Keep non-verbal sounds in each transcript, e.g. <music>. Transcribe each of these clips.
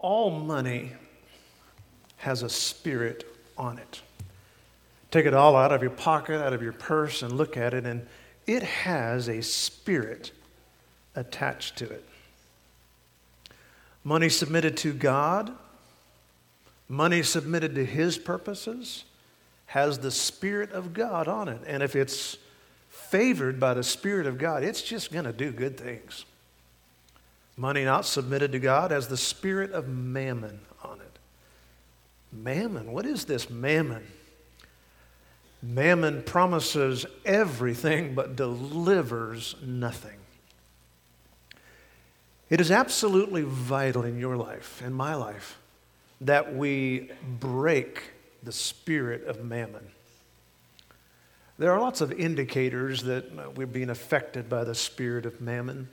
all money has a spirit on it. Take it all out of your pocket, out of your purse, and look at it, and it has a spirit attached to it. Money submitted to God, money submitted to His purposes, has the Spirit of God on it. And if it's favored by the Spirit of God, it's just going to do good things. Money not submitted to God has the spirit of mammon on it. Mammon, what is this mammon? Mammon promises everything but delivers nothing. It is absolutely vital in your life and my life that we break the spirit of mammon. There are lots of indicators that we're being affected by the spirit of mammon.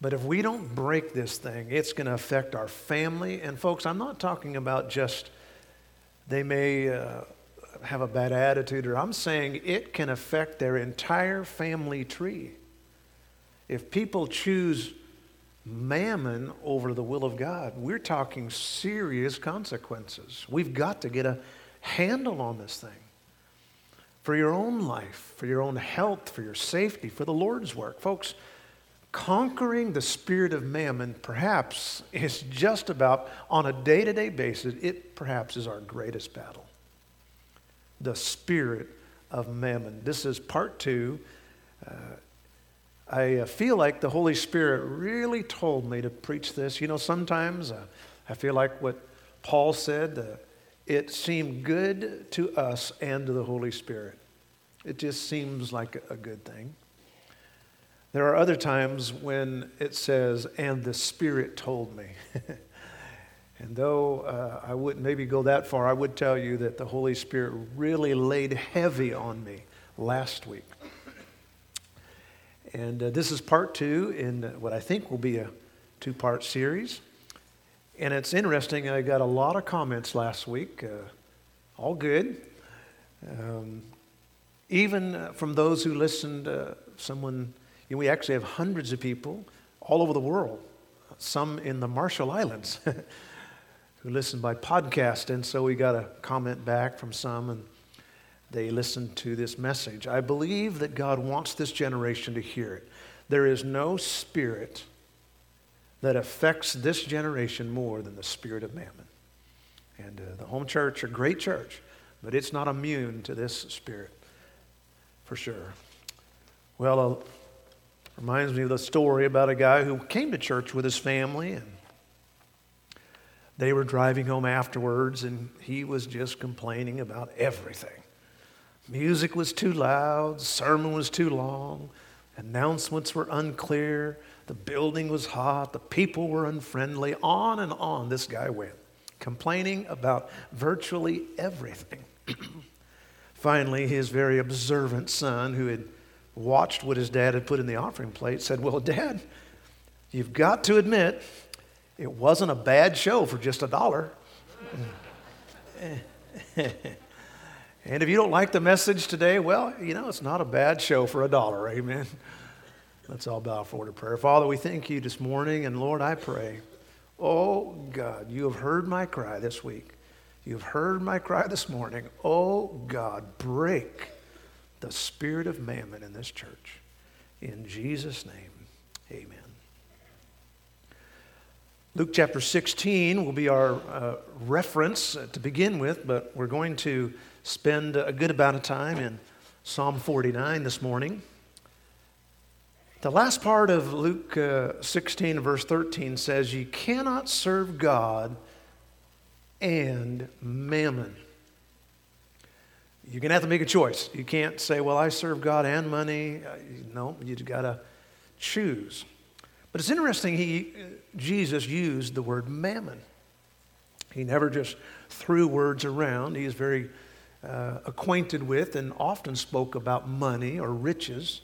But if we don't break this thing, it's going to affect our family. And folks, I'm not talking about just they may uh, have a bad attitude, or I'm saying it can affect their entire family tree. If people choose mammon over the will of God, we're talking serious consequences. We've got to get a handle on this thing for your own life, for your own health, for your safety, for the Lord's work. Folks, conquering the spirit of mammon perhaps is just about, on a day to day basis, it perhaps is our greatest battle. The spirit of mammon. This is part two. Uh, I uh, feel like the Holy Spirit really told me to preach this. You know, sometimes uh, I feel like what Paul said, uh, it seemed good to us and to the Holy Spirit. It just seems like a good thing. There are other times when it says, and the Spirit told me. <laughs> and though uh, I wouldn't maybe go that far, I would tell you that the Holy Spirit really laid heavy on me last week. And uh, this is part two in what I think will be a two part series. And it's interesting, I got a lot of comments last week, uh, all good. Um, even from those who listened, uh, someone you know, we actually have hundreds of people all over the world, some in the Marshall Islands, <laughs> who listen by podcast. And so we got a comment back from some, and they listened to this message. I believe that God wants this generation to hear it. There is no spirit that affects this generation more than the spirit of mammon. And uh, the home church, a great church, but it's not immune to this spirit, for sure. Well, uh, Reminds me of the story about a guy who came to church with his family and they were driving home afterwards and he was just complaining about everything. Music was too loud, sermon was too long, announcements were unclear, the building was hot, the people were unfriendly, on and on this guy went, complaining about virtually everything. <clears throat> Finally, his very observant son, who had watched what his dad had put in the offering plate, said, Well, <laughs> Dad, you've got to admit it wasn't a bad show for just a dollar. <laughs> and if you don't like the message today, well, you know, it's not a bad show for a dollar. Amen. Let's all bow forward to prayer. Father, we thank you this morning, and Lord, I pray, oh God, you have heard my cry this week. You've heard my cry this morning. Oh God, break the spirit of mammon in this church. In Jesus' name, amen. Luke chapter 16 will be our uh, reference uh, to begin with, but we're going to spend a good amount of time in Psalm 49 this morning. The last part of Luke uh, 16, verse 13 says, You cannot serve God and mammon. You're going to have to make a choice. You can't say, well, I serve God and money. Uh, no, you've got to choose. But it's interesting, he, Jesus used the word mammon. He never just threw words around. He is very uh, acquainted with and often spoke about money or riches.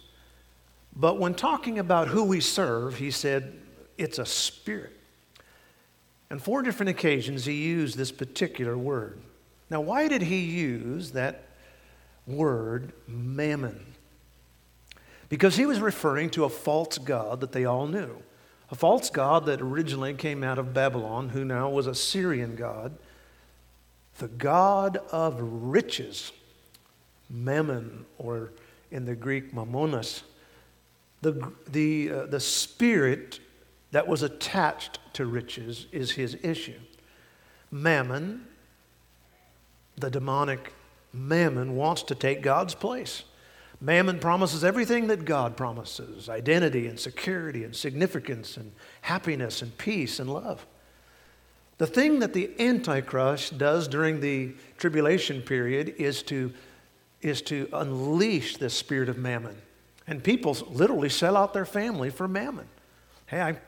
But when talking about who we serve, he said, it's a spirit. On four different occasions, he used this particular word. Now, why did he use that word mammon because he was referring to a false god that they all knew. a false god that originally came out of Babylon, who now was a Syrian god, the god of riches, mammon, or in the Greek, mammonas, the, the, uh, the spirit that was attached to riches is his issue. Mammon, the demonic mammon, wants to take God's place. Mammon promises everything that God promises identity and security and significance and happiness and peace and love. The thing that the Antichrist does during the tribulation period is to, is to unleash the spirit of mammon. And people literally sell out their family for mammon. Hey, I,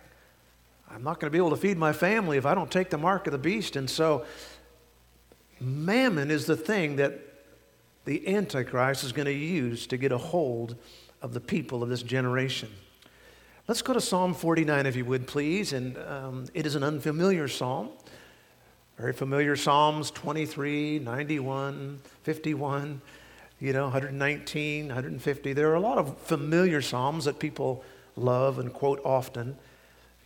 I'm not going to be able to feed my family if I don't take the mark of the beast. And so, mammon is the thing that the Antichrist is going to use to get a hold of the people of this generation. Let's go to Psalm 49, if you would, please. And um, it is an unfamiliar psalm. Very familiar Psalms 23, 91, 51, you know, 119, 150. There are a lot of familiar Psalms that people love and quote often.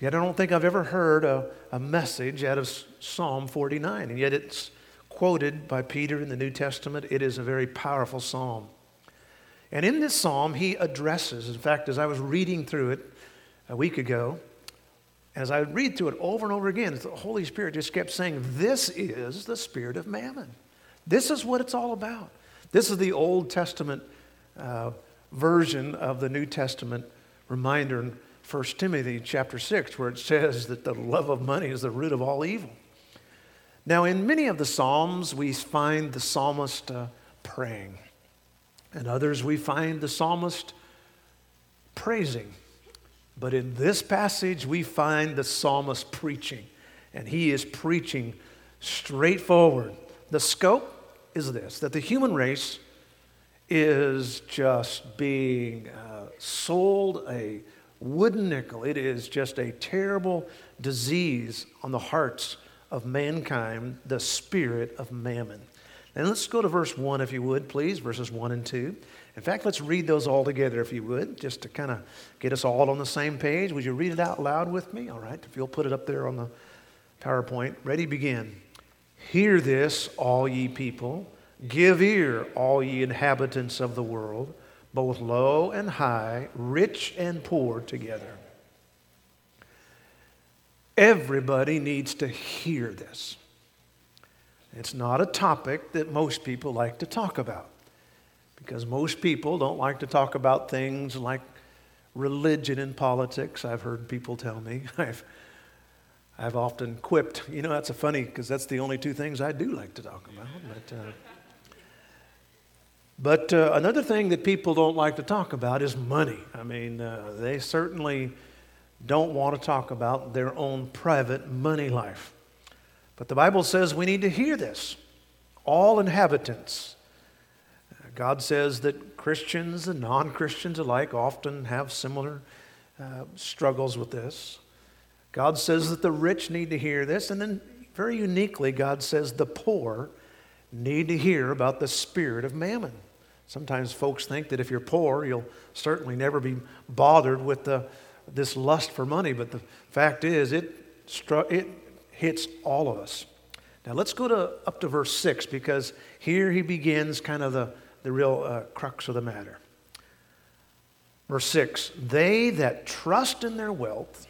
Yet I don't think I've ever heard a, a message out of Psalm 49. And yet it's quoted by Peter in the New Testament. It is a very powerful psalm. And in this psalm, he addresses, in fact, as I was reading through it a week ago, as I read through it over and over again, the Holy Spirit just kept saying, This is the spirit of mammon. This is what it's all about. This is the Old Testament uh, version of the New Testament reminder in 1 Timothy chapter 6, where it says that the love of money is the root of all evil. Now, in many of the Psalms, we find the psalmist uh, praying, and others we find the psalmist praising. But in this passage, we find the psalmist preaching, and he is preaching straightforward. The scope is this that the human race is just being uh, sold a wooden nickel. It is just a terrible disease on the hearts of mankind, the spirit of mammon. And let's go to verse 1, if you would, please, verses 1 and 2. In fact, let's read those all together, if you would, just to kind of get us all on the same page. Would you read it out loud with me? All right, if you'll put it up there on the PowerPoint. Ready, begin. Hear this, all ye people. Give ear, all ye inhabitants of the world, both low and high, rich and poor together. Everybody needs to hear this. It's not a topic that most people like to talk about because most people don't like to talk about things like religion and politics. I've heard people tell me. <laughs> I've, I've often quipped, you know, that's a funny because that's the only two things I do like to talk about. But, uh, but uh, another thing that people don't like to talk about is money. I mean, uh, they certainly don't want to talk about their own private money life. But the Bible says we need to hear this. All inhabitants. God says that Christians and non Christians alike often have similar uh, struggles with this. God says that the rich need to hear this. And then, very uniquely, God says the poor need to hear about the spirit of mammon. Sometimes folks think that if you're poor, you'll certainly never be bothered with the this lust for money, but the fact is, it, it hits all of us. Now let's go to up to verse 6 because here he begins kind of the, the real uh, crux of the matter. Verse 6 They that trust in their wealth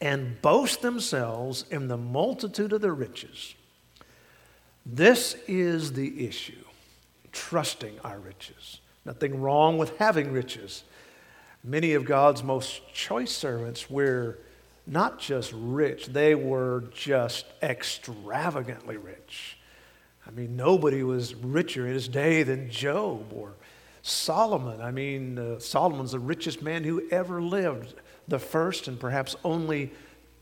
and boast themselves in the multitude of their riches. This is the issue trusting our riches. Nothing wrong with having riches. Many of God's most choice servants were not just rich, they were just extravagantly rich. I mean, nobody was richer in his day than Job or Solomon. I mean, uh, Solomon's the richest man who ever lived, the first and perhaps only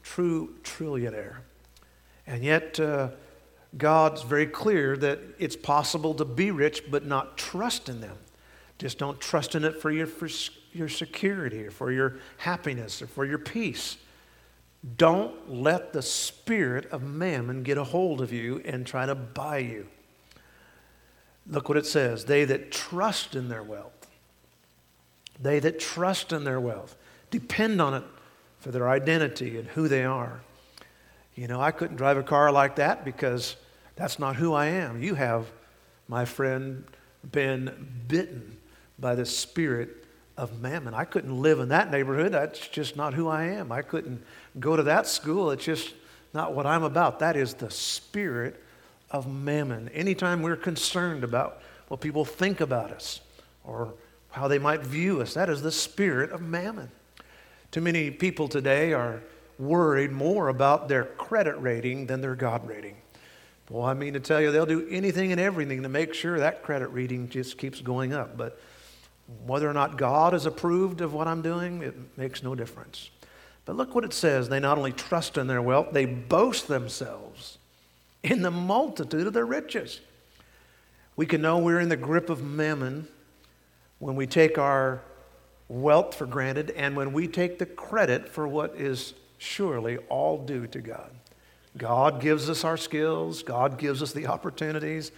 true trillionaire. And yet, uh, God's very clear that it's possible to be rich but not trust in them. Just don't trust in it for your for your security or for your happiness or for your peace. Don't let the spirit of mammon get a hold of you and try to buy you. Look what it says they that trust in their wealth, they that trust in their wealth, depend on it for their identity and who they are. You know, I couldn't drive a car like that because that's not who I am. You have, my friend, been bitten by the spirit of mammon. I couldn't live in that neighborhood. That's just not who I am. I couldn't go to that school. It's just not what I'm about. That is the spirit of mammon. Anytime we're concerned about what people think about us or how they might view us, that is the spirit of mammon. Too many people today are worried more about their credit rating than their God rating. Well, I mean to tell you, they'll do anything and everything to make sure that credit rating just keeps going up. But whether or not God has approved of what I'm doing, it makes no difference. But look what it says. They not only trust in their wealth, they boast themselves in the multitude of their riches. We can know we're in the grip of mammon when we take our wealth for granted and when we take the credit for what is surely all due to God. God gives us our skills, God gives us the opportunities,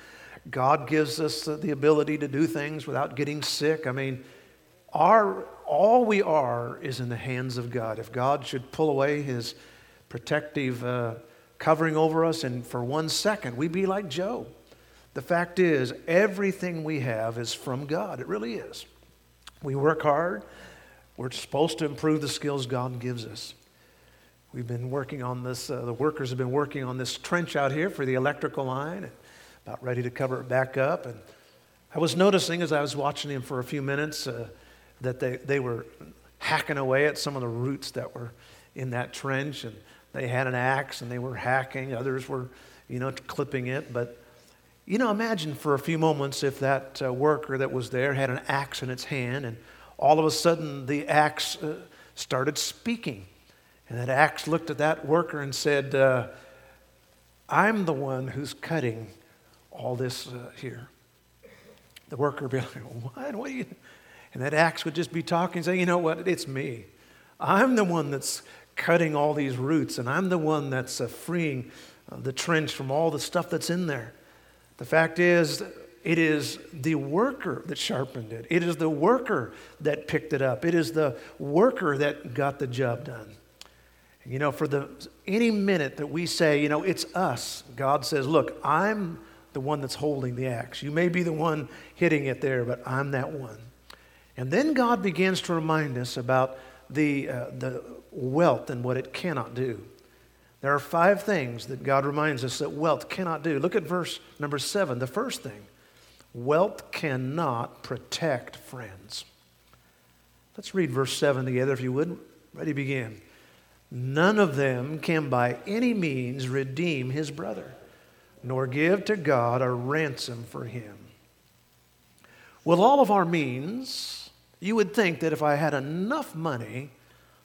God gives us the ability to do things without getting sick. I mean, our, all we are is in the hands of God. If God should pull away his protective uh, covering over us, and for one second, we'd be like Job. The fact is, everything we have is from God. It really is. We work hard. We're supposed to improve the skills God gives us. We've been working on this, uh, the workers have been working on this trench out here for the electrical line, about ready to cover it back up. And I was noticing as I was watching them for a few minutes uh, that they, they were hacking away at some of the roots that were in that trench, and they had an axe and they were hacking, others were, you know, clipping it. But, you know, imagine for a few moments if that uh, worker that was there had an axe in its hand, and all of a sudden the axe uh, started speaking and that axe looked at that worker and said, uh, I'm the one who's cutting all this uh, here. The worker would be like, What? What are you? And that axe would just be talking, saying, You know what? It's me. I'm the one that's cutting all these roots, and I'm the one that's uh, freeing uh, the trench from all the stuff that's in there. The fact is, it is the worker that sharpened it. It is the worker that picked it up. It is the worker that got the job done. You know, for the any minute that we say, you know, it's us, God says, look, I'm the one that's holding the axe. You may be the one hitting it there, but I'm that one. And then God begins to remind us about the, uh, the wealth and what it cannot do. There are five things that God reminds us that wealth cannot do. Look at verse number seven. The first thing wealth cannot protect friends. Let's read verse seven together, if you would. Ready, begin. None of them can by any means redeem his brother, nor give to God a ransom for him. With all of our means, you would think that if I had enough money,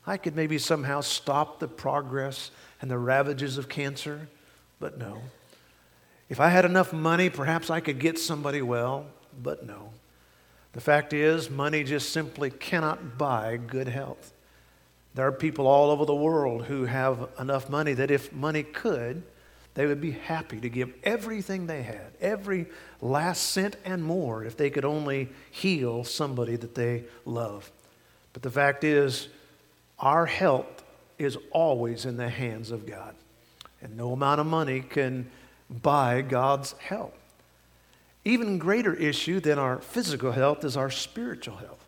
I could maybe somehow stop the progress and the ravages of cancer, but no. If I had enough money, perhaps I could get somebody well, but no. The fact is, money just simply cannot buy good health. There are people all over the world who have enough money that if money could, they would be happy to give everything they had, every last cent and more, if they could only heal somebody that they love. But the fact is, our health is always in the hands of God. And no amount of money can buy God's help. Even greater issue than our physical health is our spiritual health.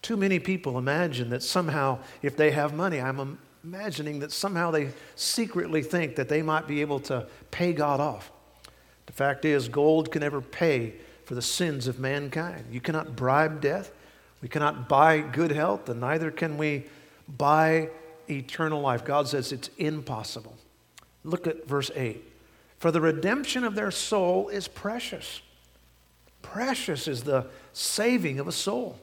Too many people imagine that somehow, if they have money, I'm imagining that somehow they secretly think that they might be able to pay God off. The fact is, gold can never pay for the sins of mankind. You cannot bribe death. We cannot buy good health, and neither can we buy eternal life. God says it's impossible. Look at verse 8. For the redemption of their soul is precious. Precious is the saving of a soul.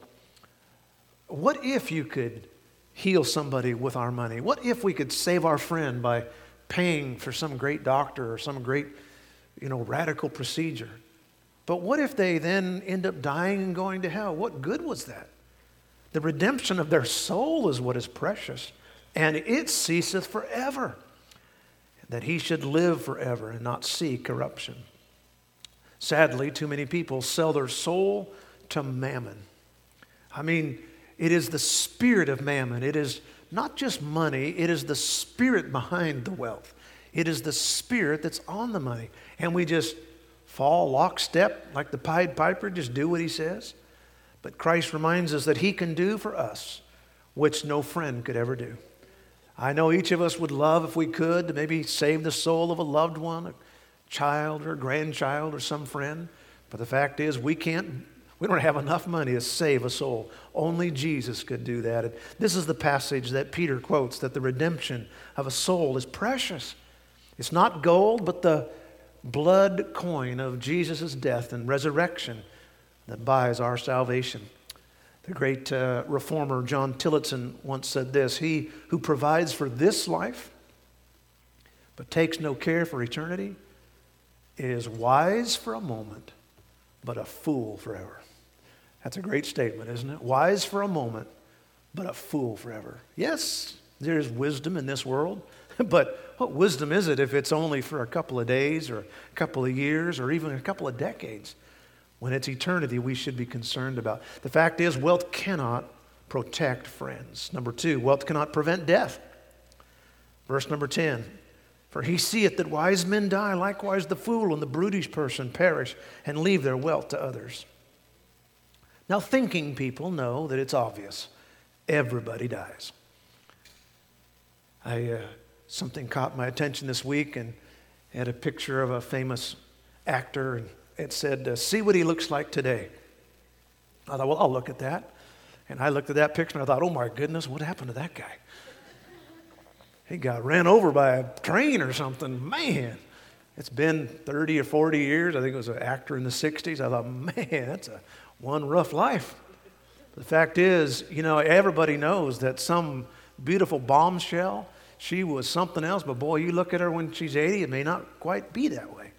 What if you could heal somebody with our money? What if we could save our friend by paying for some great doctor or some great, you know, radical procedure? But what if they then end up dying and going to hell? What good was that? The redemption of their soul is what is precious, and it ceaseth forever. That he should live forever and not see corruption. Sadly, too many people sell their soul to mammon. I mean, it is the spirit of mammon. It is not just money, it is the spirit behind the wealth. It is the spirit that's on the money. And we just fall lockstep like the Pied Piper, just do what he says. But Christ reminds us that he can do for us which no friend could ever do. I know each of us would love, if we could, to maybe save the soul of a loved one, a child or a grandchild or some friend. But the fact is, we can't, we don't have enough money to save a soul. Only Jesus could do that. And this is the passage that Peter quotes that the redemption of a soul is precious. It's not gold, but the blood coin of Jesus' death and resurrection that buys our salvation. The great uh, reformer John Tillotson once said this He who provides for this life but takes no care for eternity is wise for a moment, but a fool forever. That's a great statement, isn't it? Wise for a moment, but a fool forever. Yes, there's wisdom in this world, <laughs> but what wisdom is it if it's only for a couple of days or a couple of years or even a couple of decades? when it's eternity we should be concerned about. The fact is, wealth cannot protect friends. Number two, wealth cannot prevent death. Verse number 10 For he seeth that wise men die, likewise the fool and the brutish person perish and leave their wealth to others. Now, thinking people know that it's obvious everybody dies. I, uh, something caught my attention this week and had a picture of a famous actor and it said, uh, See what he looks like today. I thought, Well, I'll look at that. And I looked at that picture and I thought, Oh my goodness, what happened to that guy? He got ran over by a train or something. Man, it's been 30 or 40 years. I think it was an actor in the 60s. I thought, Man, that's a one rough life. The fact is, you know, everybody knows that some beautiful bombshell, she was something else, but boy, you look at her when she's 80, it may not quite be that way.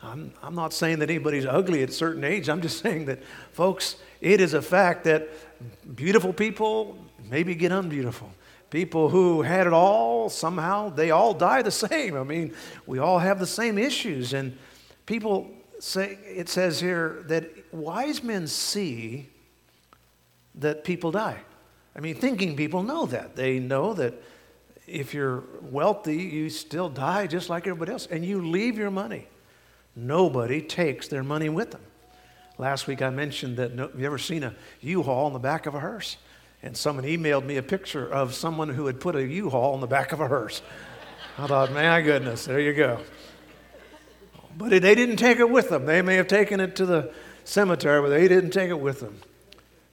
I'm, I'm not saying that anybody's ugly at a certain age. I'm just <laughs> saying that, folks, it is a fact that beautiful people maybe get unbeautiful. People who had it all, somehow, they all die the same. I mean, we all have the same issues. And people say, it says here that wise men see that people die. I mean, thinking people know that. They know that if you're wealthy, you still die just like everybody else, and you leave your money. Nobody takes their money with them. Last week I mentioned that no, you ever seen a U-Haul in the back of a hearse? And someone emailed me a picture of someone who had put a U-Haul on the back of a hearse. I thought, my goodness, there you go. But they didn't take it with them. They may have taken it to the cemetery, but they didn't take it with them.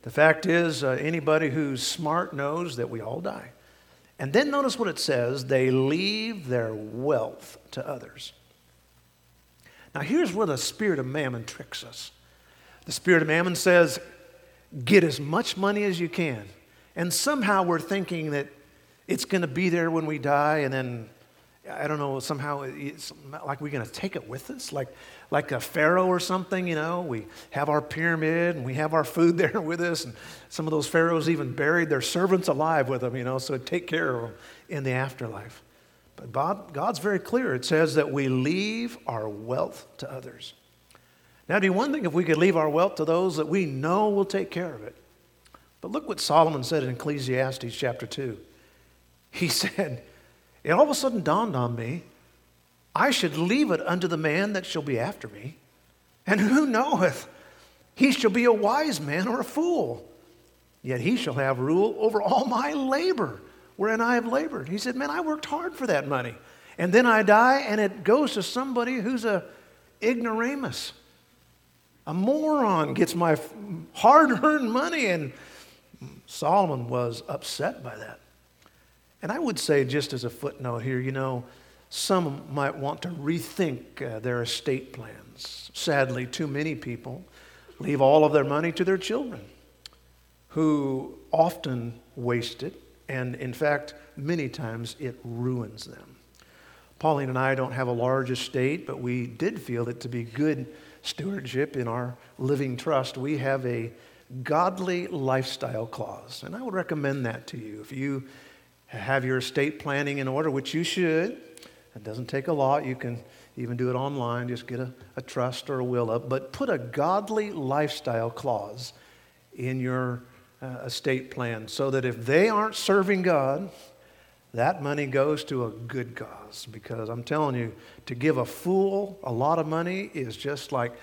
The fact is, uh, anybody who's smart knows that we all die. And then notice what it says they leave their wealth to others. Now, here's where the spirit of mammon tricks us. The spirit of mammon says, get as much money as you can. And somehow we're thinking that it's going to be there when we die, and then, I don't know, somehow it's like we're going to take it with us, like, like a pharaoh or something, you know. We have our pyramid and we have our food <laughs> there with us, and some of those pharaohs even buried their servants alive with them, you know, so take care of them in the afterlife. But God, God's very clear. It says that we leave our wealth to others. Now, it'd be one thing if we could leave our wealth to those that we know will take care of it. But look what Solomon said in Ecclesiastes chapter 2. He <laughs> said, It all of a sudden dawned on me, I should leave it unto the man that shall be after me. And who knoweth? He shall be a wise man or a fool. Yet he shall have rule over all my labor wherein I have labored. He said, Man, I worked hard for that money. And then I die, and it goes to somebody who's a ignoramus. A moron gets my hard earned money. And Solomon was upset by that. And I would say, just as a footnote here, you know, some might want to rethink uh, their estate plans. Sadly, too many people leave all of their money to their children who often waste it and in fact, many times it ruins them. Pauline and I don't have a large estate, but we did feel it to be good stewardship in our living trust. We have a godly lifestyle clause, and I would recommend that to you. If you have your estate planning in order, which you should, it doesn't take a lot. You can even do it online, just get a, a trust or a will up, but put a godly lifestyle clause in your uh, estate plan so that if they aren't serving God, that money goes to a good cause. Because I'm telling you, to give a fool a lot of money is just like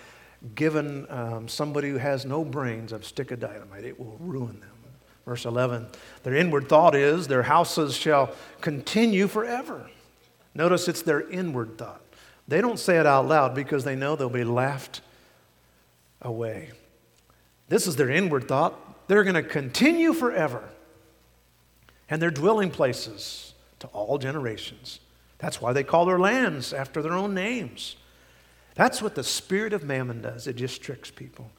giving um, somebody who has no brains a stick of dynamite. It will ruin them. Verse 11 Their inward thought is, their houses shall continue forever. Notice it's their inward thought. They don't say it out loud because they know they'll be laughed away. This is their inward thought. They're going to continue forever. And their dwelling places to all generations. That's why they call their lands after their own names. That's what the spirit of mammon does. It just tricks people.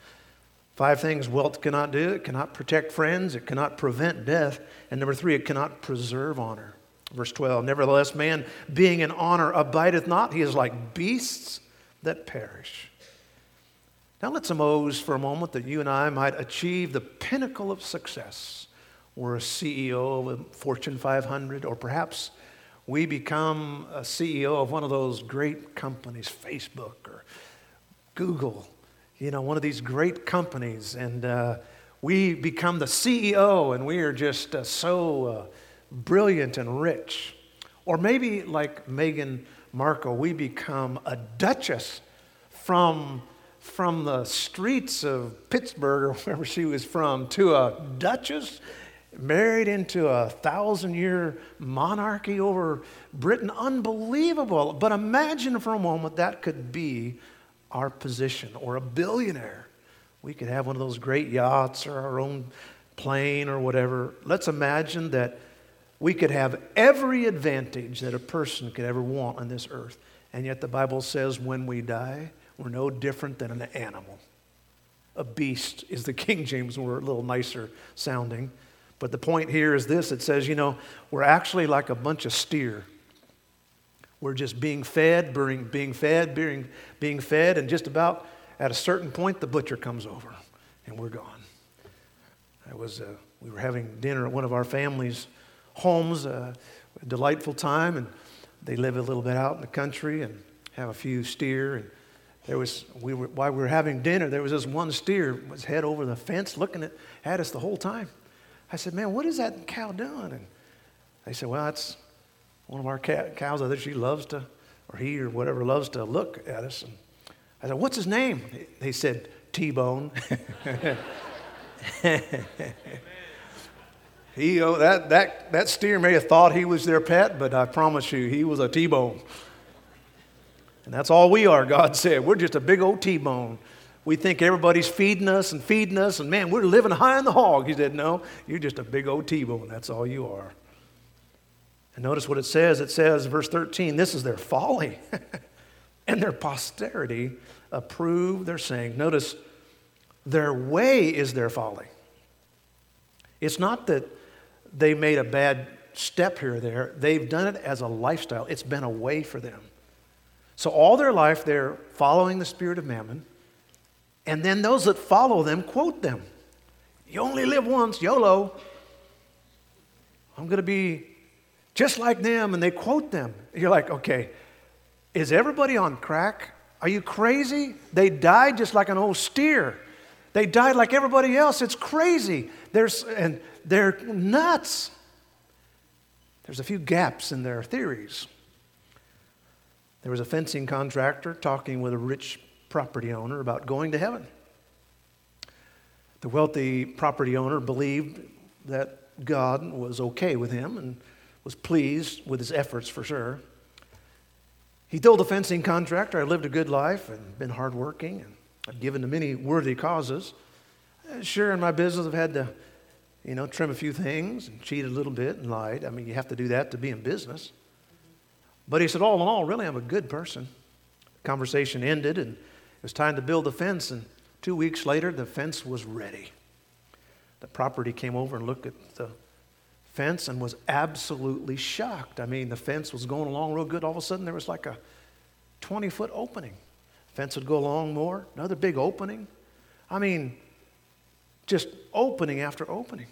Five things wealth cannot do it cannot protect friends, it cannot prevent death, and number three, it cannot preserve honor. Verse 12 Nevertheless, man being in honor abideth not, he is like beasts that perish. Now let's suppose for a moment that you and I might achieve the pinnacle of success. We're a CEO of a Fortune 500, or perhaps we become a CEO of one of those great companies, Facebook or Google, you know, one of these great companies, and uh, we become the CEO and we are just uh, so. Uh, brilliant and rich. Or maybe, like Meghan Markle, we become a duchess from, from the streets of Pittsburgh or <laughs> wherever she was from to a duchess married into a thousand year monarchy over Britain. Unbelievable. But imagine for a moment that could be our position or a billionaire. We could have one of those great yachts or our own plane or whatever. Let's imagine that we could have every advantage that a person could ever want on this earth. And yet the Bible says when we die, we're no different than an animal. A beast is the <laughs> King James, we're a little nicer sounding. But the point here is this it says, you know, we're actually like a bunch of steer. We're just being fed, being, being fed, being, being fed, and just about at a certain point, the butcher comes over and we're gone. I was, uh, we were having dinner at one of our families' homes, a delightful time, and they live a little bit out in the country and have a few steer. And there was, we were, while we were having dinner, there was this one steer was head over the fence looking at, at us the whole time. I said, man, what is that cow doing? And they said, well, that's one of our cows. Either she loves to, or he or whatever loves to look at us. And I said, what's his name? They said, T-Bone. <laughs> He, oh, that, that, that steer may have thought he was their pet, but I promise you, he was a T bone. And that's all we are, God said. We're just a big old T bone. We think everybody's feeding us and feeding us, and man, we're living high in the hog. He said, No, you're just a big old T bone. That's all you are. And notice what it says. It says, verse 13, this is their folly, <laughs> and their posterity approve their saying. Notice, their way is their folly. It's not that they made a bad step here or there. They've done it as a lifestyle, it's been a way for them. So, all their life, they're following the spirit of mammon. And then those that follow them quote them. You only live once, YOLO. I'm going to be just like them. And they quote them. You're like, okay, is everybody on crack? Are you crazy? They died just like an old steer. They died like everybody else. It's crazy. There's, and they're nuts. There's a few gaps in their theories. There was a fencing contractor talking with a rich property owner about going to heaven. The wealthy property owner believed that God was okay with him and was pleased with his efforts for sure. He told the fencing contractor, I lived a good life and been hardworking and I've given to many worthy causes. Uh, sure, in my business, I've had to, you know, trim a few things and cheat a little bit and lied. I mean, you have to do that to be in business. But he said, all in all, really, I'm a good person. Conversation ended, and it was time to build the fence. And two weeks later, the fence was ready. The property came over and looked at the fence and was absolutely shocked. I mean, the fence was going along real good. All of a sudden, there was like a 20 foot opening. Fence would go along more, another big opening. I mean, just opening after opening.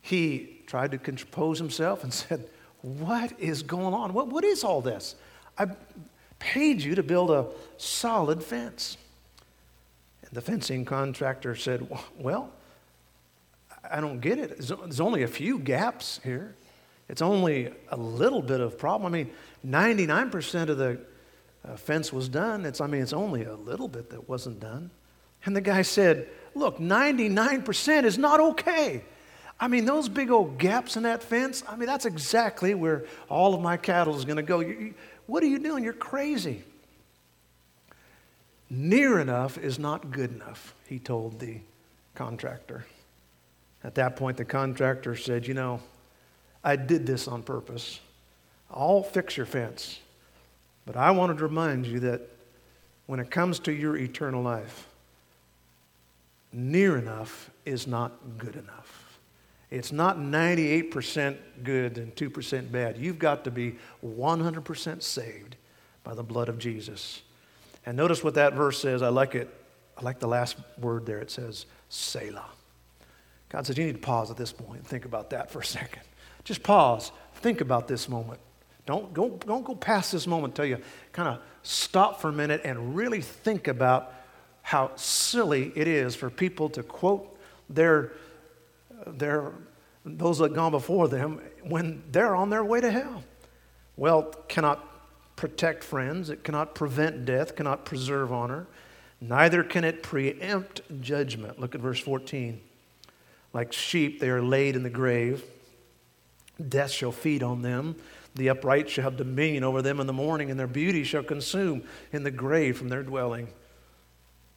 He tried to compose himself and <laughs> said, What is going on? What, what is all this? I paid you to build a solid fence. And the fencing contractor said, Well, I don't get it. There's only a few gaps here. It's only a little bit of problem. I mean, 99% of the uh, fence was done. It's, I mean, it's only a little bit that wasn't done. And the guy said, Look, 99% is not okay. I mean, those big old gaps in that fence, I mean, that's exactly where all of my cattle is going to go. You, what are you doing? You're crazy. Near enough is not good enough, he told the contractor. At that point, the contractor said, You know, I did this on purpose. I'll fix your fence. But I wanted to remind you that when it comes to your eternal life, near enough is not good enough. It's not 98% good and 2% bad. You've got to be 100% saved by the blood of Jesus. And notice what that verse says. I like it. I like the last word there. It says, Selah. God says, you need to pause at this point and think about that for a second. Just pause. Think about this moment. Don't, don't, don't go past this moment until you kind of stop for a minute and really think about how silly it is for people to quote their, their, those that gone before them when they're on their way to hell. Wealth cannot protect friends, it cannot prevent death, cannot preserve honor, neither can it preempt judgment. Look at verse 14. Like sheep, they are laid in the grave. Death shall feed on them. The upright shall have dominion over them in the morning, and their beauty shall consume in the grave from their dwelling.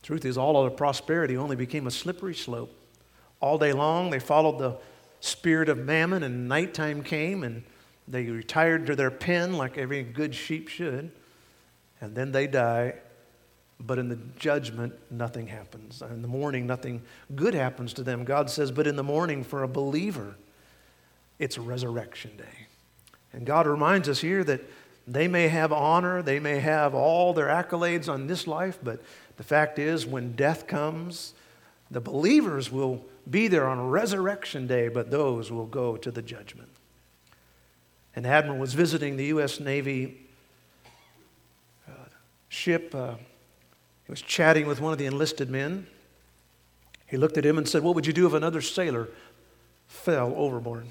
Truth is, all of their prosperity only became a slippery slope. All day long, they followed the spirit of mammon, and nighttime came, and they retired to their pen like every good sheep should, and then they die. But in the judgment, nothing happens. In the morning, nothing good happens to them. God says, but in the morning, for a believer, it's resurrection day. And God reminds us here that they may have honor, they may have all their accolades on this life, but the fact is, when death comes, the believers will be there on resurrection day, but those will go to the judgment. An admiral was visiting the U.S. Navy uh, ship. Uh, he was chatting with one of the enlisted men. He looked at him and said, What would you do if another sailor fell overboard?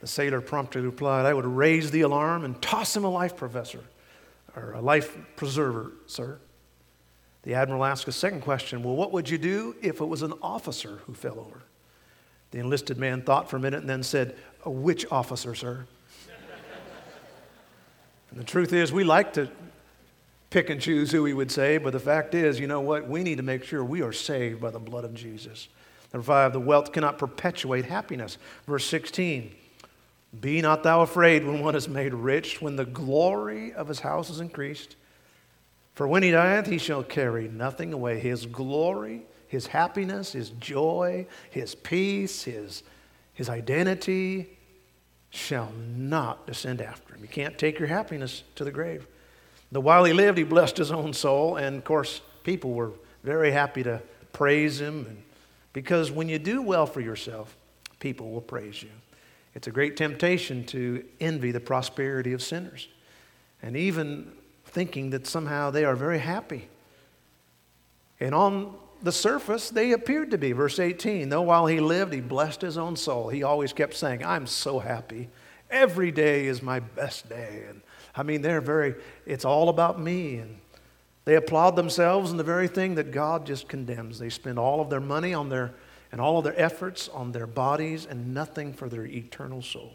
The sailor promptly replied, I would raise the alarm and toss him a life professor or a life preserver, sir. The admiral asked a second question Well, what would you do if it was an officer who fell over? The enlisted man thought for a minute and then said, uh, Which officer, sir? <laughs> and the truth is, we like to pick and choose who we would save, but the fact is, you know what? We need to make sure we are saved by the blood of Jesus. Number five, the wealth cannot perpetuate happiness. Verse 16 Be not thou afraid when one is made rich, when the glory of his house is increased. For when he dieth, he shall carry nothing away. His glory, his happiness, his joy, his peace, his, his identity shall not descend after him. You can't take your happiness to the grave. The while he lived, he blessed his own soul, and of course, people were very happy to praise him. And because when you do well for yourself, people will praise you. It's a great temptation to envy the prosperity of sinners. And even thinking that somehow they are very happy. And on the surface, they appeared to be. Verse 18, though while he lived, he blessed his own soul. He always kept saying, I'm so happy. Every day is my best day. And I mean, they're very, it's all about me. And they applaud themselves in the very thing that God just condemns. They spend all of their money on their, and all of their efforts on their bodies and nothing for their eternal soul.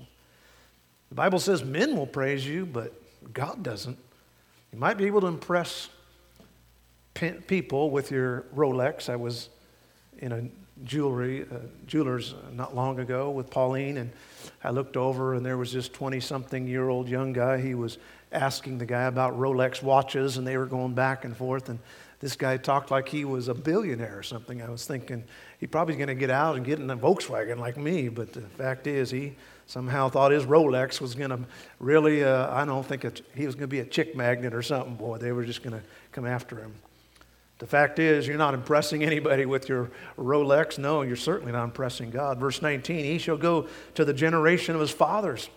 The Bible says men will praise you, but God doesn't. You might be able to impress people with your Rolex. I was in a jewelry uh, jeweler's not long ago with Pauline, and I looked over, and there was this 20-something year old young guy. He was asking the guy about Rolex watches, and they were going back and forth. And this guy talked like he was a billionaire or something. I was thinking he probably going to get out and get in a Volkswagen like me, but the fact is he somehow thought his Rolex was going to really, uh, I don't think he was going to be a chick magnet or something. Boy, they were just going to come after him. The fact is, you're not impressing anybody with your Rolex. No, you're certainly not impressing God. Verse 19, he shall go to the generation of his fathers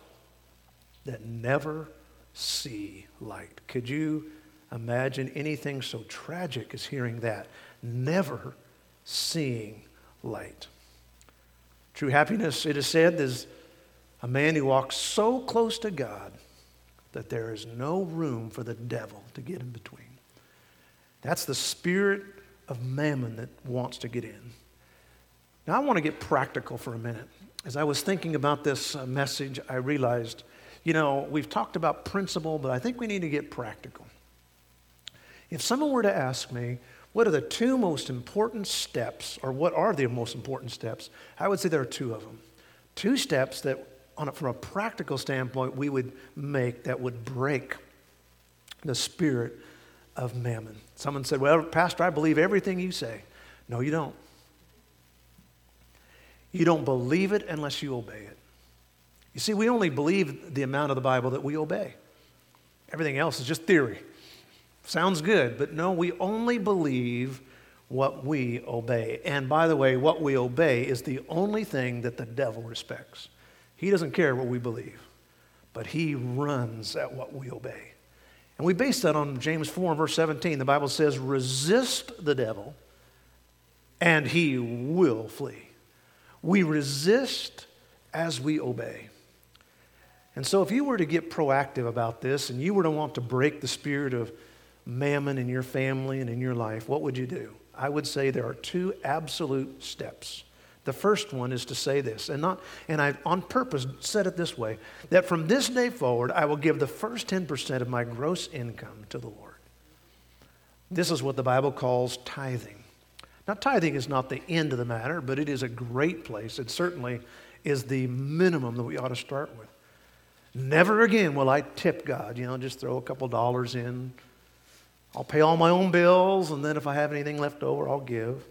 that never see light. Could you imagine anything so tragic as hearing that? Never seeing light. True happiness, it is said, is a man who walks so close to God that there is no room for the devil to get in between. That's the spirit of mammon that wants to get in. Now, I want to get practical for a minute. As I was thinking about this uh, message, I realized, you know, we've talked about principle, but I think we need to get practical. If someone were to ask me, what are the two most important steps, or what are the most important steps? I would say there are two of them. Two steps that, a, from a practical standpoint, we would make that would break the spirit of mammon. Someone said, Well, Pastor, I believe everything you say. No, you don't. You don't believe it unless you obey it. You see, we only believe the amount of the Bible that we obey. Everything else is just theory. Sounds good, but no, we only believe what we obey. And by the way, what we obey is the only thing that the devil respects. He doesn't care what we believe, but he runs at what we obey. And we base that on James 4 and verse 17. The Bible says, resist the devil, and he will flee. We resist as we obey. And so, if you were to get proactive about this and you were to want to break the spirit of mammon in your family and in your life, what would you do? I would say there are two absolute steps. The first one is to say this, and not and I on purpose said it this way, that from this day forward I will give the first 10% of my gross income to the Lord. This is what the Bible calls tithing. Now, tithing is not the end of the matter, but it is a great place. It certainly is the minimum that we ought to start with. Never again will I tip God, you know, just throw a couple dollars in. I'll pay all my own bills, and then if I have anything left over, I'll give.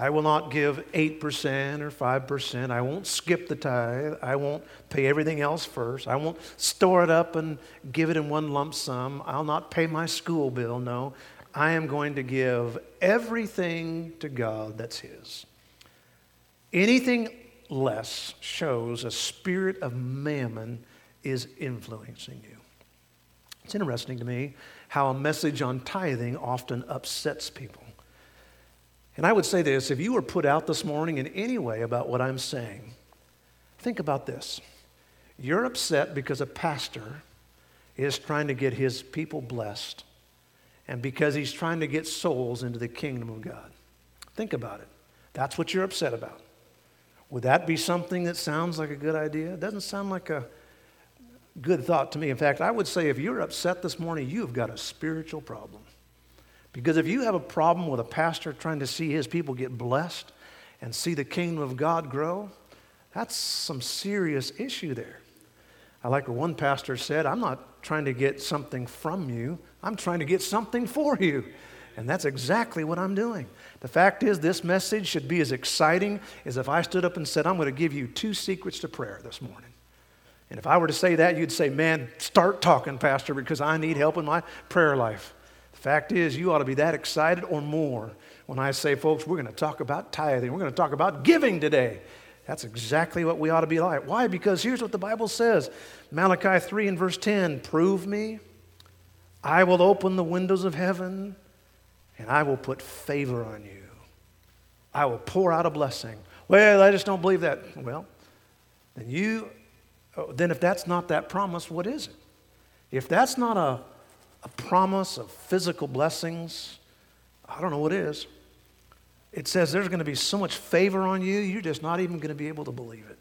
I will not give 8% or 5%. I won't skip the tithe. I won't pay everything else first. I won't store it up and give it in one lump sum. I'll not pay my school bill. No, I am going to give everything to God that's His. Anything less shows a spirit of mammon is influencing you. It's interesting to me how a message on tithing often upsets people. And I would say this if you were put out this morning in any way about what I'm saying, think about this. You're upset because a pastor is trying to get his people blessed and because he's trying to get souls into the kingdom of God. Think about it. That's what you're upset about. Would that be something that sounds like a good idea? It doesn't sound like a good thought to me. In fact, I would say if you're upset this morning, you've got a spiritual problem. Because if you have a problem with a pastor trying to see his people get blessed and see the kingdom of God grow, that's some serious issue there. I like what one pastor said I'm not trying to get something from you, I'm trying to get something for you. And that's exactly what I'm doing. The fact is, this message should be as exciting as if I stood up and said, I'm going to give you two secrets to prayer this morning. And if I were to say that, you'd say, Man, start talking, Pastor, because I need help in my prayer life. Fact is, you ought to be that excited or more when I say, folks, we're going to talk about tithing. We're going to talk about giving today. That's exactly what we ought to be like. Why? Because here's what the Bible says Malachi 3 and verse 10 Prove me, I will open the windows of heaven, and I will put favor on you. I will pour out a blessing. Well, I just don't believe that. Well, then you, oh, then if that's not that promise, what is it? If that's not a, a promise of physical blessings, I don't know what it is. it says there's going to be so much favor on you, you're just not even going to be able to believe it.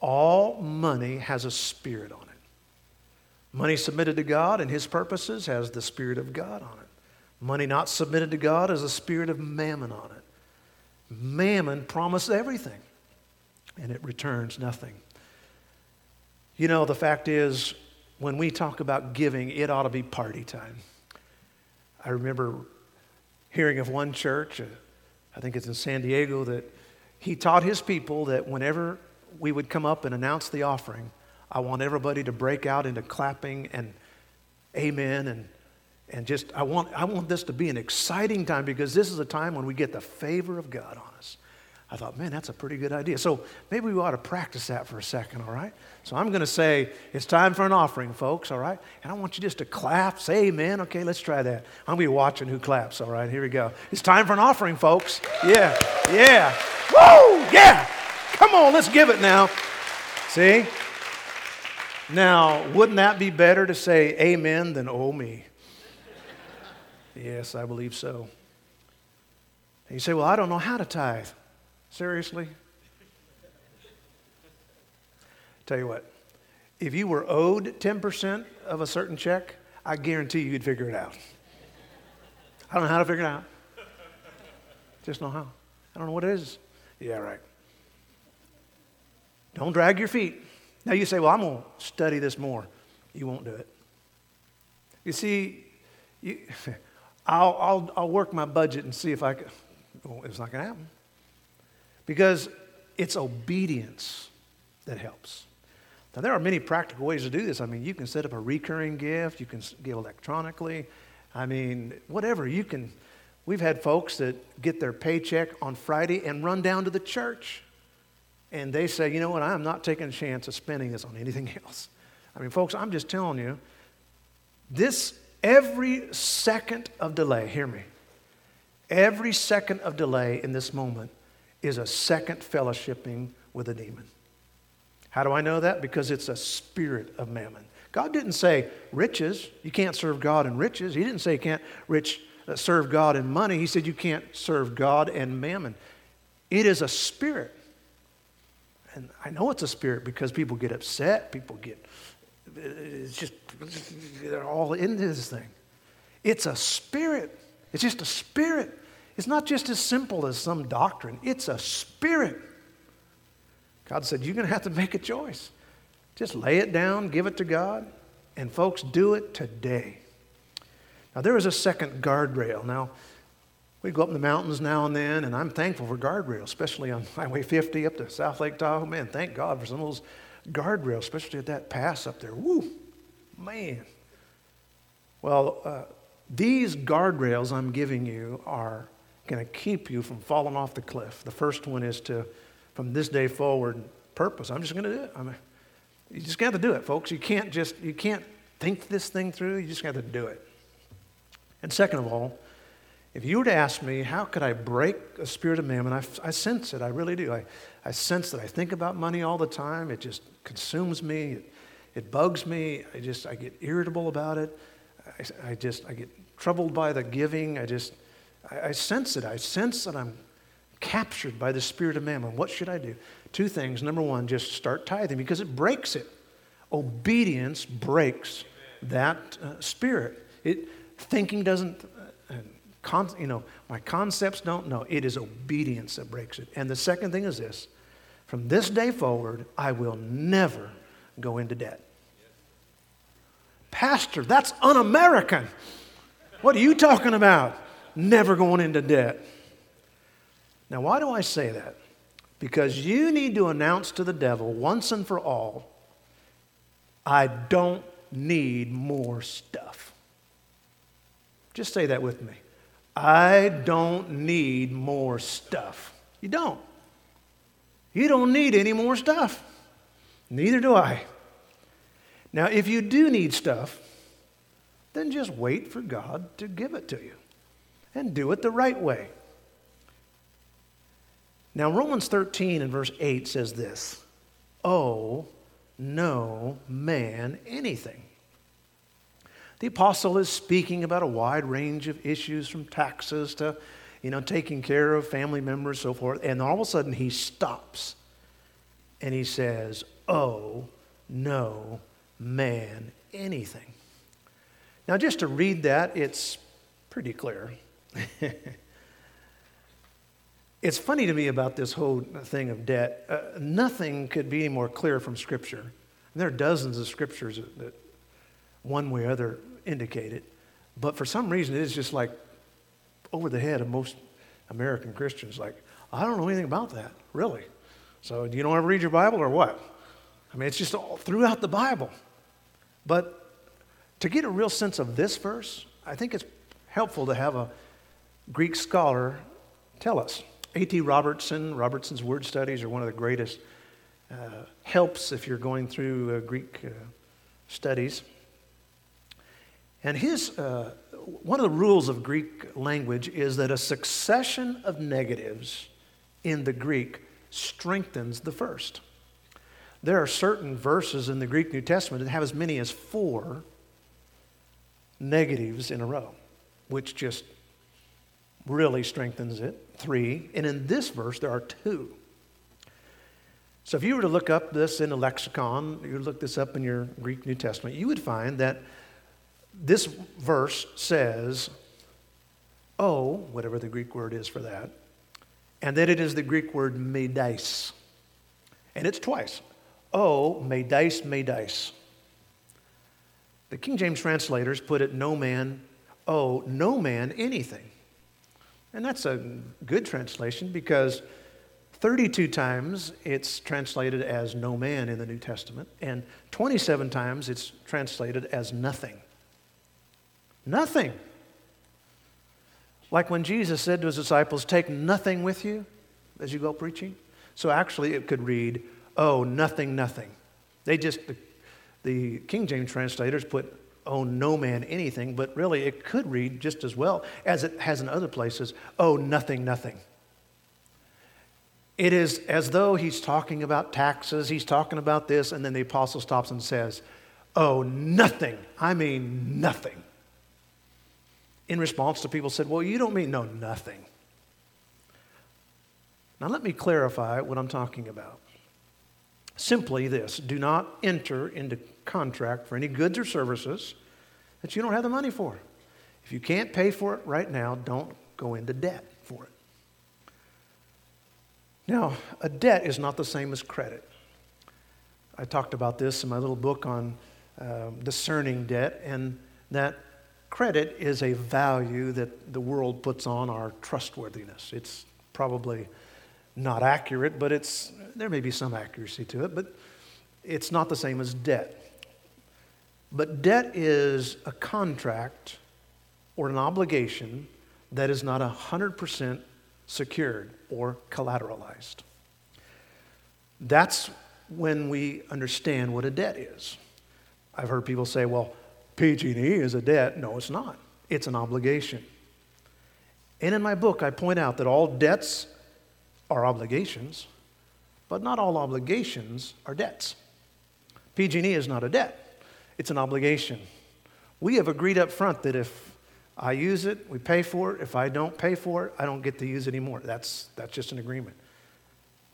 All money has a spirit on it. Money submitted to God and His purposes has the Spirit of God on it. Money not submitted to God has a spirit of mammon on it. Mammon promises everything, and it returns nothing. You know, the fact is, when we talk about giving, it ought to be party time. I remember hearing of one church, uh, I think it's in San Diego, that he taught his people that whenever we would come up and announce the offering, I want everybody to break out into clapping and amen and and just I want I want this to be an exciting time because this is a time when we get the favor of God on us. I thought, man, that's a pretty good idea. So maybe we ought to practice that for a second, all right? So I'm going to say, it's time for an offering, folks, all right? And I want you just to clap, say amen. Okay, let's try that. I'm going to be watching who claps, all right? Here we go. It's time for an offering, folks. Yeah, yeah. Woo, yeah. Come on, let's give it now. See? Now, wouldn't that be better to say amen than oh me? Yes, I believe so. And you say, well, I don't know how to tithe. Seriously? Tell you what, if you were owed 10% of a certain check, I guarantee you'd figure it out. I don't know how to figure it out. Just know how. I don't know what it is. Yeah, right. Don't drag your feet. Now you say, well, I'm going to study this more. You won't do it. You see, you, <laughs> I'll, I'll, I'll work my budget and see if I can. Well, it's not going to happen. Because it's obedience that helps. Now, there are many practical ways to do this. I mean, you can set up a recurring gift, you can give electronically. I mean, whatever. You can. We've had folks that get their paycheck on Friday and run down to the church. And they say, you know what, I'm not taking a chance of spending this on anything <laughs> else. I mean, folks, I'm just telling you, this, every second of delay, hear me, every second of delay in this moment is a second fellowshipping with a demon. How do I know that? Because it's a spirit of mammon. God didn't say riches. You can't serve God in riches. He didn't say you can't rich, uh, serve God in money. He said you can't serve God and mammon. It is a spirit. And I know it's a spirit because people get upset. People get, it's just, they're all into this thing. It's a spirit. It's just a spirit. It's not just as simple as some doctrine, it's a spirit. God said, You're going to have to make a choice. Just lay it down, give it to God, and folks, do it today. Now, there is a second guardrail. Now, we go up in the mountains now and then, and I'm thankful for guardrails, especially on <laughs> Highway 50 up to South Lake Tahoe. Man, thank God for some of those guardrails, especially at that pass up there. Woo, man. Well, uh, these guardrails I'm giving you are going to keep you from falling off the cliff. The first one is to, from this day forward, purpose. I'm just going to do it. I mean, you just got to do it, folks. You can't just, you can't think this thing through. You just got to do it. And second of all, if you were to ask me, how could I break a spirit of mammon? I, I sense it. I really do. I, I sense that I think about money all the time. It just consumes me. It, it bugs me. I just, I get irritable about it. I, I just, I get troubled by the giving. I just, I, I sense it. I sense that I'm captured by the spirit of mammon. What should I do? Two things. Number one, just start tithing because it breaks it. Obedience breaks that uh, spirit. It, thinking doesn't, uh, con, you know, my concepts don't know. It is obedience that breaks it. And the second thing is this from this day forward, I will never go into debt. Pastor, that's un American. What are you talking about? Never going into debt. Now, why do I say that? Because you need to announce to the devil once and for all I don't need more stuff. Just say that with me. I don't need more stuff. You don't. You don't need any more stuff. Neither do I. Now, if you do need stuff, then just wait for God to give it to you and do it the right way. Now, Romans 13 and verse 8 says this Oh, no man anything. The apostle is speaking about a wide range of issues from taxes to, you know, taking care of family members, so forth. And all of a sudden he stops and he says, Oh, no man anything. Now, just to read that, it's pretty clear. <laughs> it's funny to me about this whole thing of debt. Uh, nothing could be more clear from Scripture. And there are dozens of scriptures that, that one way or other indicate it. But for some reason, it is just like over the head of most American Christians. Like, I don't know anything about that, really. So, do you don't ever read your Bible or what? I mean, it's just all throughout the Bible. But to get a real sense of this verse, I think it's helpful to have a Greek scholar tell us. A.T. Robertson, Robertson's word studies are one of the greatest uh, helps if you're going through uh, Greek uh, studies. And his, uh, one of the rules of Greek language is that a succession of negatives in the Greek strengthens the first. There are certain verses in the Greek New Testament that have as many as four negatives in a row, which just really strengthens it. Three. And in this verse, there are two. So if you were to look up this in a lexicon, you look this up in your Greek New Testament, you would find that this verse says, oh, whatever the Greek word is for that, and that it is the Greek word medeis. And it's twice. Oh, medeis, medeis. The King James translators put it, no man, oh, no man anything. And that's a good translation because 32 times it's translated as no man in the New Testament, and 27 times it's translated as nothing. Nothing. Like when Jesus said to his disciples, Take nothing with you as you go preaching. So actually, it could read, Oh, nothing, nothing. They just, the, the King James translators put, Oh, no man anything, but really it could read just as well as it has in other places, Oh, nothing, nothing. It is as though he's talking about taxes, he's talking about this, and then the apostle stops and says, Oh, nothing. I mean, nothing in response to people said, Well, you don't mean no nothing. Now, let me clarify what I'm talking about. Simply this do not enter into contract for any goods or services that you don't have the money for. If you can't pay for it right now, don't go into debt for it. Now, a debt is not the same as credit. I talked about this in my little book on um, discerning debt, and that Credit is a value that the world puts on our trustworthiness. It's probably not accurate, but it's, there may be some accuracy to it, but it's not the same as debt. But debt is a contract or an obligation that is not 100% secured or collateralized. That's when we understand what a debt is. I've heard people say, well, PG&E is a debt. No, it's not. It's an obligation. And in my book, I point out that all debts are obligations, but not all obligations are debts. PG&E is not a debt. It's an obligation. We have agreed up front that if I use it, we pay for it. If I don't pay for it, I don't get to use it anymore. That's, that's just an agreement.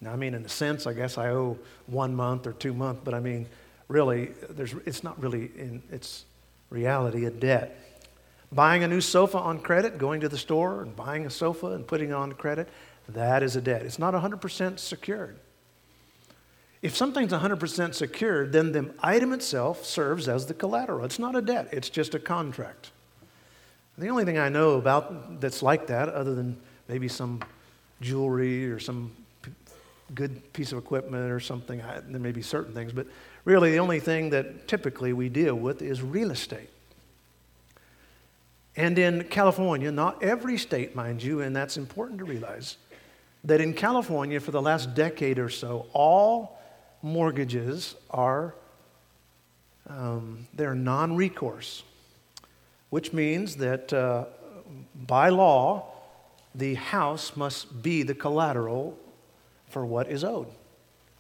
Now, I mean, in a sense, I guess I owe one month or two months, but I mean, really, there's, it's not really in, it's, reality a debt. Buying a new sofa on credit, going to the store and buying a sofa and putting it on credit, that is a debt. It's not 100% secured. If something's 100% secured, then the item itself serves as the collateral. It's not a debt, it's just a contract. The only thing I know about that's like that, other than maybe some jewelry or some good piece of equipment or something, I, there may be certain things, but Really, the only thing that typically we deal with is real estate. And in California, not every state, mind you, and that's important to realize, that in California for the last decade or so, all mortgages are um, they're non-recourse, which means that uh, by law, the house must be the collateral for what is owed.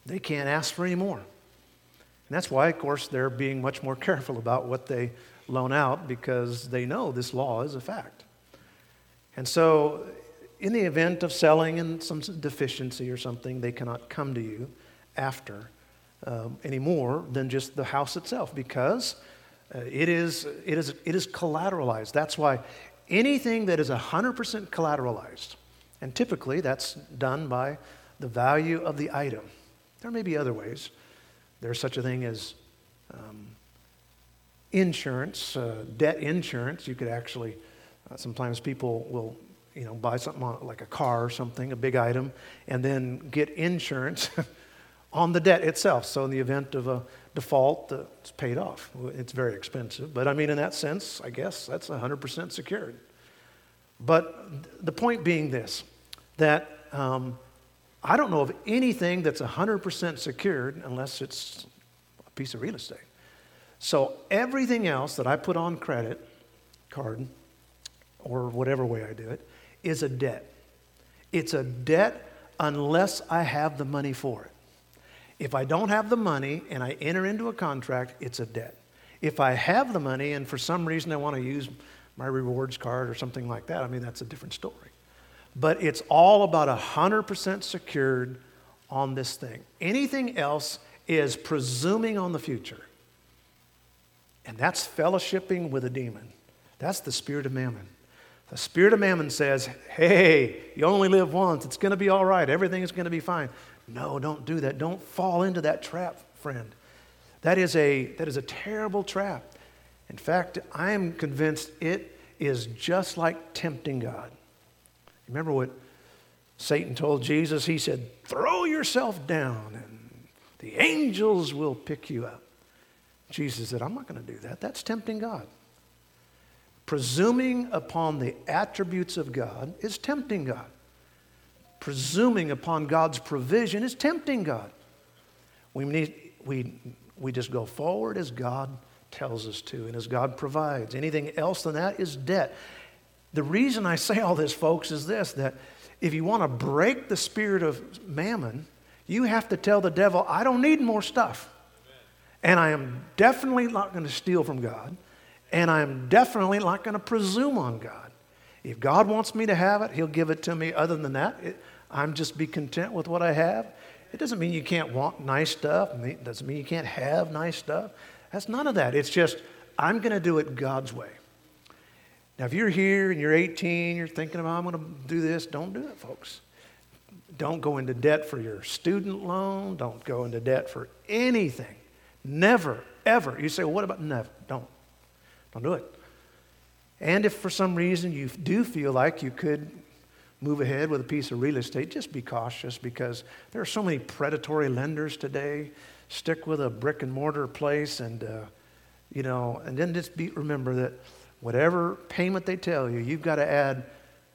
They can't ask for any more. And that's why, of course, they're being much more <laughs> careful about what they loan out because they know this law is a fact. And so, in the event of selling and some deficiency or something, they cannot come to you after um, any more than just the house itself because uh, it, is, it, is, it is collateralized. That's why anything that is 100% collateralized, and typically that's done by the value of the item. There may be other ways, there's such a thing as um, insurance, uh, debt insurance. You could actually, uh, sometimes people will, you know, buy something like a car or something, a big item, and then get insurance <laughs> on the debt itself. So in the event of a default, uh, it's paid off. It's very expensive, but I mean, in that sense, I guess that's 100% secured. But the point being this that um, I don't know of anything that's 100% secured unless it's a piece of real estate. So everything else that I put on credit card or whatever way I do it is a debt. It's a debt unless I have the money for it. If I don't have the money and I enter into a contract, it's a debt. If I have the money and for some reason I want to use my rewards card or something like that, I mean, that's a different story. But it's all about 100% secured on this thing. Anything else is presuming on the future. And that's fellowshipping with a demon. That's the spirit of mammon. The spirit of mammon says, hey, you only live once. It's going to be all right. Everything is going to be fine. No, don't do that. Don't fall into that trap, friend. That is a, that is a terrible trap. In fact, I am convinced it is just like tempting God. Remember what Satan told Jesus? He said, Throw yourself down and the angels will pick you up. Jesus said, I'm not going to do that. That's tempting God. Presuming upon the attributes of God is tempting God. Presuming upon God's provision is tempting God. We, need, we, we just go forward as God tells us to and as God provides. Anything else than that is debt. The reason I say all this, folks, is this that if you want to break the spirit of mammon, you have to tell the devil, I don't need more stuff. And I am definitely not going to steal from God. And I'm definitely not going to presume on God. If God wants me to have it, He'll give it to me. Other than that, it, I'm just be content with what I have. It doesn't mean you can't want nice stuff. It doesn't mean you can't have nice stuff. That's none of that. It's just, I'm going to do it God's way. Now, if you're here and you're 18, you're thinking about, I'm going to do this, don't do it, folks. Don't go into debt for your student loan. Don't go into debt for anything. Never, ever. You say, well, what about never? Don't. Don't do it. And if for some reason you do feel like you could move ahead with a piece of real estate, just be cautious because there are so many predatory lenders today. Stick with a brick and mortar place and, uh, you know, and then just be, remember that whatever payment they tell you, you've got to add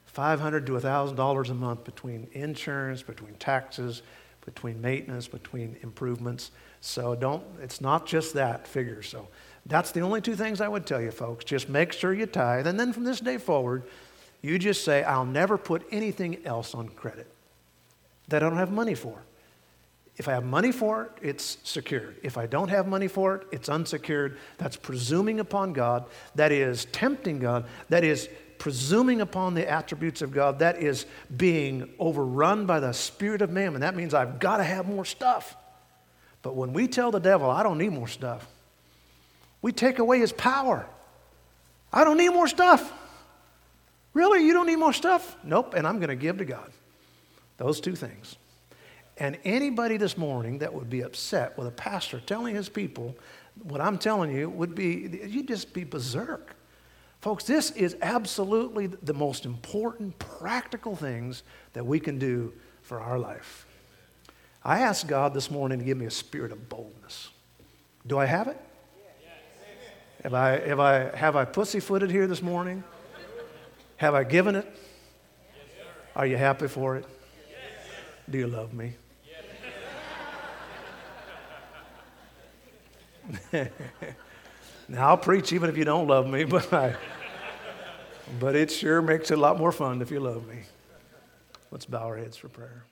500 to $1,000 a month between insurance, between taxes, between maintenance, between improvements. So don't, it's not just that figure. So that's the only two things I would tell you, folks. Just make sure you tithe. And then from this day forward, you just say, I'll never put anything else on credit that I don't have money for. If I have money for it, it's secured. If I don't have money for it, it's unsecured. That's presuming upon God. That is tempting God. That is presuming upon the attributes of God. That is being overrun by the spirit of mammon. That means I've got to have more stuff. But when we tell the devil, I don't need more stuff, we take away his power. I don't need more stuff. Really? You don't need more stuff? Nope, and I'm going to give to God. Those two things. And anybody this morning that would be upset with a pastor telling his people what I'm telling you would be, you'd just be berserk. Folks, this is absolutely the most important practical things that we can do for our life. I asked God this morning to give me a spirit of boldness. Do I have it? Have I, have I, have I pussyfooted here this morning? Have I given it? Are you happy for it? Do you love me? <laughs> now I'll preach even if you don't love me, <laughs> but I, but it sure makes it a lot more fun if you love me. Let's bow our heads for prayer.